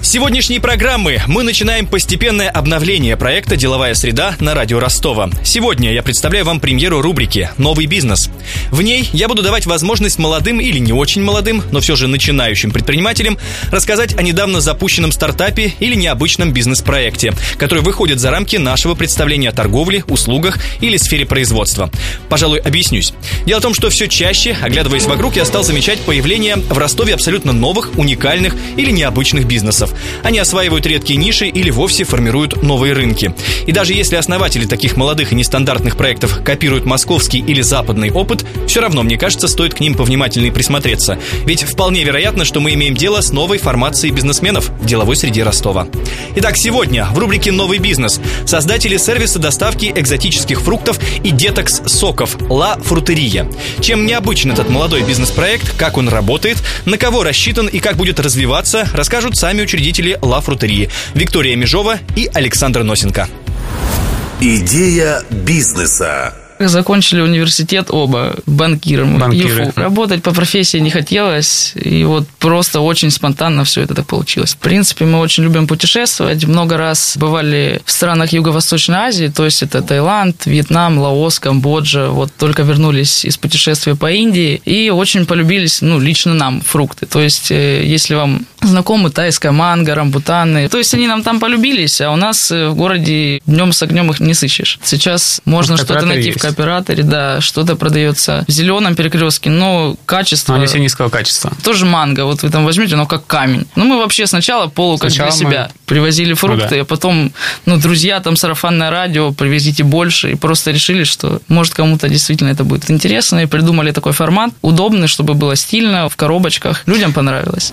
Сегодняшней программы мы начинаем постепенное обновление проекта «Деловая среда» на радио Ростова. Сегодня я представляю вам премьеру рубрики «Новый бизнес». В ней я буду давать возможность молодым или не очень молодым, но все же начинающим предпринимателям рассказать о недавно запущенном стартапе или необычном бизнес-проекте, который выходит за рамки нашего представления о торговле, услугах или сфере производства. Пожалуй, объяснюсь. Дело в том, что все чаще, оглядываясь вокруг, я стал замечать появление в Ростове абсолютно новых, уникальных или необычных бизнесов. Они осваивают редкие ниши или вовсе формируют новые рынки. И даже если основатели таких молодых и нестандартных проектов копируют московский или западный опыт, все равно, мне кажется, стоит к ним повнимательнее присмотреться. Ведь вполне вероятно, что мы имеем дело с новой формацией бизнесменов в деловой среде Ростова. Итак, сегодня в рубрике «Новый бизнес» создатели сервиса доставки экзотических фруктов и детокс соков «Ла Фрутерия». Чем необычен этот молодой бизнес-проект, как он работает, на кого рассчитан и как будет развиваться, расскажут сами учредители учредители Ла Фрутерии Виктория Межова и Александр Носенко. Идея бизнеса. Закончили университет оба банкиром. Банкиры. ЮФУ. Работать по профессии не хотелось, и вот просто очень спонтанно все это так получилось. В принципе, мы очень любим путешествовать. Много раз бывали в странах Юго-Восточной Азии, то есть это Таиланд, Вьетнам, Лаос, Камбоджа. Вот только вернулись из путешествия по Индии, и очень полюбились, ну, лично нам фрукты. То есть, э, если вам знакомы тайская манго, рамбутаны, то есть они нам там полюбились, а у нас э, в городе днем с огнем их не сыщешь. Сейчас можно что-то найти в есть. кооператоре, да, что-то продается в зеленом перекрестке, но качество... Но они все низкого качества. Тоже манго, вот вы там возьмете, оно как камень. Ну, мы вообще сначала полу как Сначала для мы- себя привозили фрукты, Ну да. а потом, ну, друзья, там сарафанное радио, привезите больше, и просто решили, что, может, кому-то действительно это будет интересно, и придумали такой формат, удобный, чтобы было стильно, в коробочках. Людям понравилось.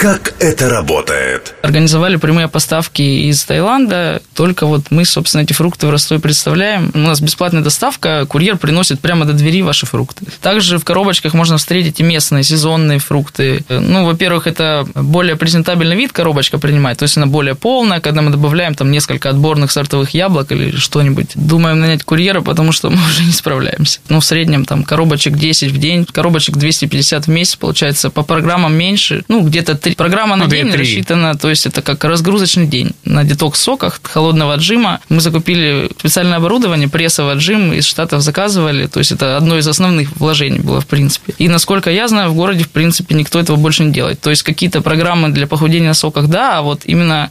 Как это работает? Организовали прямые поставки из Таиланда. Только вот мы, собственно, эти фрукты в Ростове представляем. У нас бесплатная доставка. Курьер приносит прямо до двери ваши фрукты. Также в коробочках можно встретить и местные сезонные фрукты. Ну, во-первых, это более презентабельный вид коробочка принимает. То есть она более полная, когда мы добавляем там несколько отборных сортовых яблок или что-нибудь. Думаем нанять курьера, потому что мы уже не справляемся. Ну, в среднем там коробочек 10 в день, коробочек 250 в месяц, получается, по программам меньше. Ну, где-то три программа на Ну, день 2-3. рассчитана, то есть это как разгрузочный день. На детокс-соках холодного отжима мы закупили специальное оборудование, прессовый отжим из Штатов заказывали, то есть это одно из основных вложений было в принципе. И насколько я знаю, в городе в принципе никто этого больше не делает. То есть какие-то программы для похудения на соках, да, а вот именно,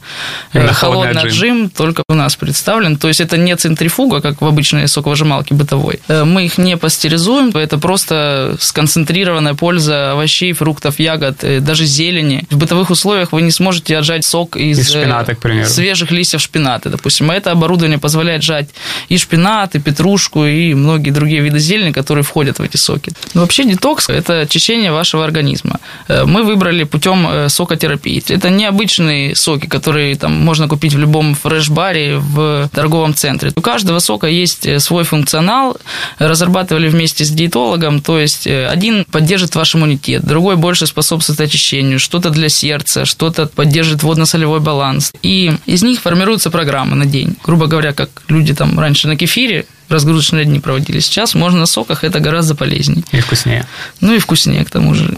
э, Именно холодный, холодный отжим. только у нас представлен. То есть это не центрифуга, как в обычной соковыжималке бытовой. Э, Мы их не пастеризуем, это просто сконцентрированная польза овощей, фруктов, ягод, э, даже зелени. В бытовых условиях вы не сможете отжать сок из, Из шпината, э, к примеру. свежих листьев шпината, допустим. А это оборудование позволяет жать и шпинат, и петрушку, и многие другие виды зелени, которые входят в эти соки. Но вообще детокс – это очищение вашего организма. Э, Мы выбрали путем э, сокотерапии. Это необычные соки, которые там можно купить в любом фреш-баре в торговом центре. У каждого сока есть свой функционал. Разрабатывали вместе с диетологом, то есть один поддержит ваш иммунитет, другой больше способствует очищению, что-то для сердца, что-то поддержит водно-солевой баланс. И из них формируются программы на день. Грубо говоря, как люди там раньше на кефире разгрузочные дни проводили. Сейчас можно на соках, это гораздо полезнее. И вкуснее. Ну и вкуснее к тому же.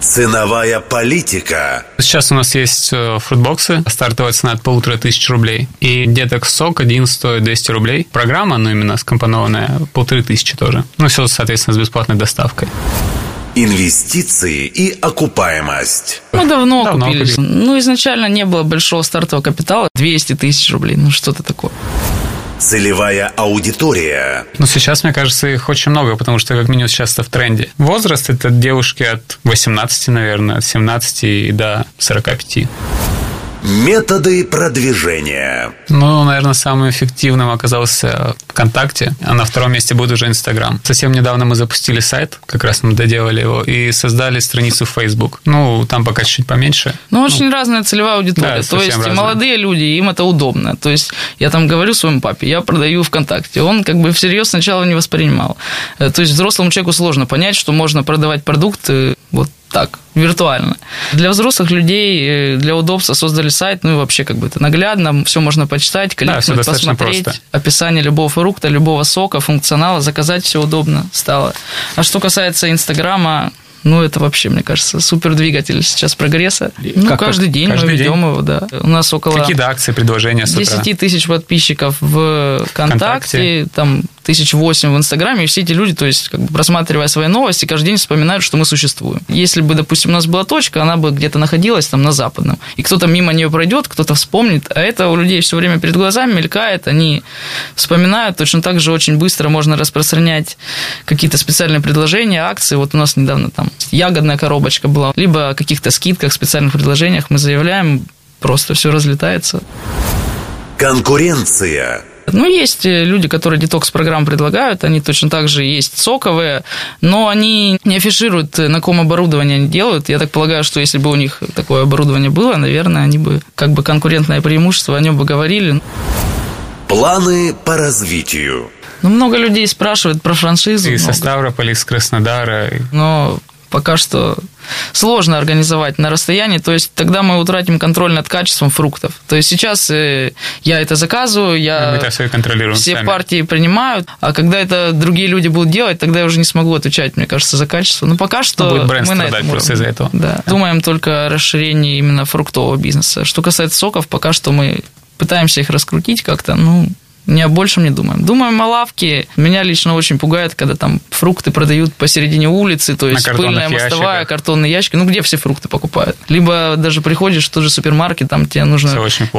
Ценовая политика. Сейчас у нас есть э, фрутбоксы, стартовая цена от полутора тысяч рублей. И детокс сок один стоит 200 рублей. Программа, ну именно скомпонованная, полторы тысячи тоже. Ну все, соответственно, с бесплатной доставкой. Инвестиции и окупаемость. Мы давно, Давно купились. купили. Ну, изначально не было большого стартового капитала. 200 тысяч рублей, ну что-то такое. Целевая аудитория. Но сейчас, мне кажется, их очень много, потому что как минимум сейчас это в тренде. Возраст – это девушки от 18, наверное, от 17 и до 45. Методы продвижения. Ну, наверное, самым эффективным оказался ВКонтакте, а на втором месте будет уже Инстаграм. Совсем недавно мы запустили сайт, как раз мы доделали его, и создали страницу в Facebook. Ну, там пока чуть поменьше. Ну, очень ну, разная целевая аудитория. Да, То есть разная. молодые люди, им это удобно. То есть я там говорю своему папе, я продаю ВКонтакте. Он как бы всерьез сначала не воспринимал. Э, то есть взрослому человеку сложно понять, что можно продавать продукты вот так, виртуально. Для взрослых людей, э, для удобства создали сайт, ну и вообще как бы это наглядно, все можно почитать, кликнуть, да, посмотреть, просто. описание любого фрукта, любого сока, функционала, заказать все удобно стало. А что касается Инстаграма, ну, это вообще, мне кажется, супер двигатель сейчас прогресса. Ну, как, каждый как? день каждый мы ведем день? его, да. У нас около... Какие-то акции, предложения с 10 тысяч подписчиков в ВКонтакте, ВКонтакте. там тысяч восемь в Инстаграме, и все эти люди, то есть, как бы просматривая свои новости, каждый день вспоминают, что мы существуем. Если бы, допустим, у нас была точка, она бы где-то находилась там на западном, и кто-то мимо нее пройдет, кто-то вспомнит, а это у людей все время перед глазами мелькает, они вспоминают, точно так же очень быстро можно распространять какие-то специальные предложения, акции. Вот у нас недавно там ягодная коробочка была, либо о каких-то скидках, специальных предложениях мы заявляем, просто все разлетается. Конкуренция ну, есть э, люди, которые детокс-программ предлагают, они точно так же есть соковые, но они не афишируют, э, на каком оборудовании они делают. Я так полагаю, что если бы у них такое оборудование было, наверное, они бы как бы конкурентное преимущество о нем бы говорили. Планы по развитию. Ну, много людей спрашивают про франшизу. И со Ставрополя, из Краснодара. Но пока что сложно организовать на расстоянии, то есть тогда мы утратим контроль над качеством фруктов. То есть сейчас э, я это заказываю, я это все, контролируем все сами. партии принимают, а когда это другие люди будут делать, тогда я уже не смогу отвечать, мне кажется, за качество. Но пока что ну, будет бренд мы на этом просто из-за этого. Да. Думаем только о расширении именно фруктового бизнеса. Что касается соков, пока что мы пытаемся их раскрутить как-то, ну, не о большем не думаем. Думаем о лавке. Меня лично очень пугает, когда там фрукты продают посередине улицы, то есть пыльная мостовая, ящиках. картонные ящики. Ну, где все фрукты покупают? Либо даже приходишь в тот же супермаркет, там тебе нужно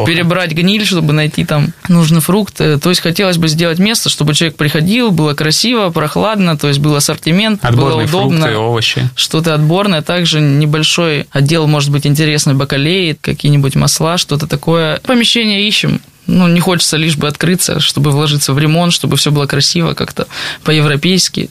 перебрать гниль, чтобы найти там нужный фрукт. То есть хотелось бы сделать место, чтобы человек приходил, было красиво, прохладно, то есть был ассортимент, Отборные было удобно. Фрукты, овощи. Что-то отборное. Также небольшой отдел, может быть, интересный бакалеи, какие-нибудь масла, что-то такое. Помещение ищем ну, не хочется лишь бы открыться, чтобы вложиться в ремонт, чтобы все было красиво как-то по-европейски.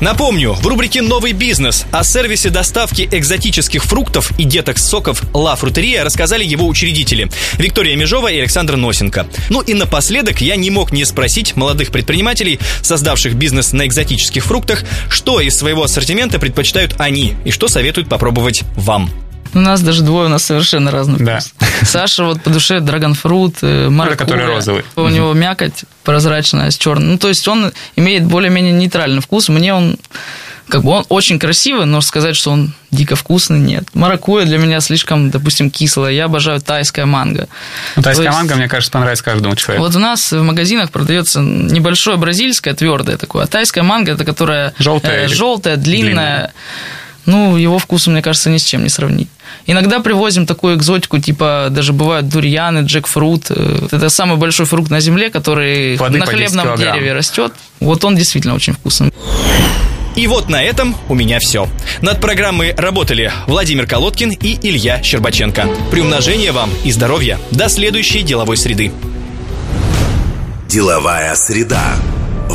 Напомню, в рубрике «Новый бизнес» о сервисе доставки экзотических фруктов и деток соков «Ла Фрутерия» рассказали его учредители Виктория Межова и Александр Носенко. Ну и напоследок я не мог не спросить молодых предпринимателей, создавших бизнес на экзотических фруктах, что из своего ассортимента предпочитают они и что советуют попробовать вам. У нас даже двое, у нас совершенно разный да. Саша вот по душе драгонфрут, э, маракуйя. который розовый. У него мякоть прозрачная с черным. Ну, то есть он имеет более-менее нейтральный вкус. Мне он как бы он очень красивый, но сказать, что он дико вкусный, нет. Маракуя для меня слишком, допустим, кислая. Я обожаю тайское манго. Ну, тайское есть, манго, мне кажется, понравится каждому человеку. Вот у нас в магазинах продается небольшое бразильское, твердое такое, а тайское манго, это которое желтое, э, желтое длинное. длинное ну, его вкусу, мне кажется, ни с чем не сравнить. Иногда привозим такую экзотику, типа даже бывают дурьяны, джекфрут. Э, это самый большой фрукт на земле, который Плоды на хлебном дереве растет. Вот он действительно очень вкусный. И вот на этом у меня все. Над программой работали Владимир Колодкин и Илья Щербаченко. Приумножения вам и здоровья. До следующей деловой среды. Деловая среда.